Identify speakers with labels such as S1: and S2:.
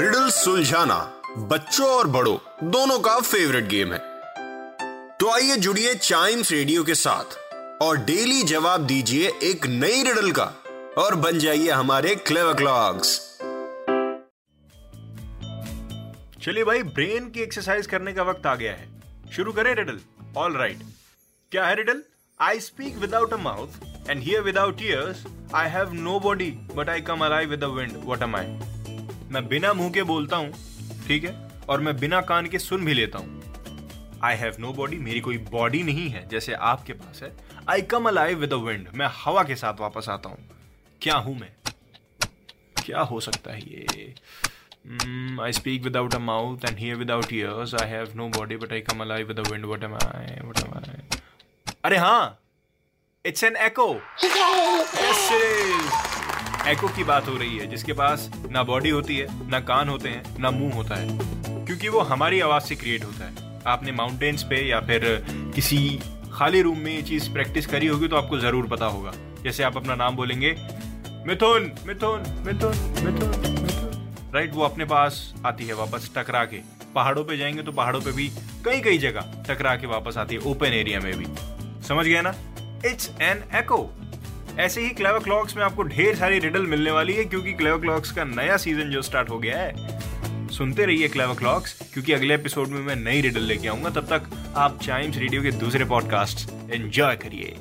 S1: Riddle सुलझाना बच्चों और बड़ों, दोनों का फेवरेट गेम है। तो आइए जुड़िए चाइम्स रेडियो के साथ और डेली जवाब दीजिए एक नई रिडल का और बन जाइए हमारे क्लेवर क्लॉक्स
S2: चलिए भाई ब्रेन की एक्सरसाइज करने का वक्त आ गया है। शुरू करें रिडल ऑल राइट क्या है riddle I speak without a mouth and hear without ears I have no body but I come alive with the wind what am I मैं बिना मुँह के बोलता हूँ ठीक है और मैं बिना कान के सुन भी लेता हूँ आई हैव नो बॉडी मेरी कोई बॉडी नहीं है जैसे आपके पास है I come alive with wind मैं हवा के साथ वापस आता हूँ क्या हूँ मैं क्या हो सकता है ये I speak without a mouth and hear without ears. I have no body, but I come alive with the wind. What am I? What am I? अरे हाँ इट्स एन एको एको की बात हो रही है, जिसके पास ना बॉडी होती है, ना कान होते हैं, ना मुँह होता है। क्योंकि वो हमारी आवाज़ से क्रिएट होता है। आपने माउंटेन्स पे या फिर किसी खाली रूम में ये चीज़ प्रैक्टिस करी होगी तो आपको ज़रूर पता होगा। जैसे आप अपना नाम बोलेंगे, मिथुन मिथुन मिथुन मिथुन राइट वो अपने पास आती है वापस टकरा के। पहाड़ों पे जाएँगे तो पहाड़ों पे भी कई कई जगह टकरा के वापस आती है ओपन एरिया में भी। समझ गया ना? इट्स एन एको ऐसे ही क्लेवर क्लॉक्स में आपको ढेर सारी रिडल मिलने वाली है, क्योंकि क्लेवर क्लॉक्स का नया सीज़न जो स्टार्ट हो गया है। सुनते रहिए क्लेवर क्लॉक्स क्योंकि अगले एपिसोड में मैं नई रिडल लेके आऊँगा। तब तक आप चाइम्स रेडियो के दूसरे पॉडकास्ट एंजॉय करिए।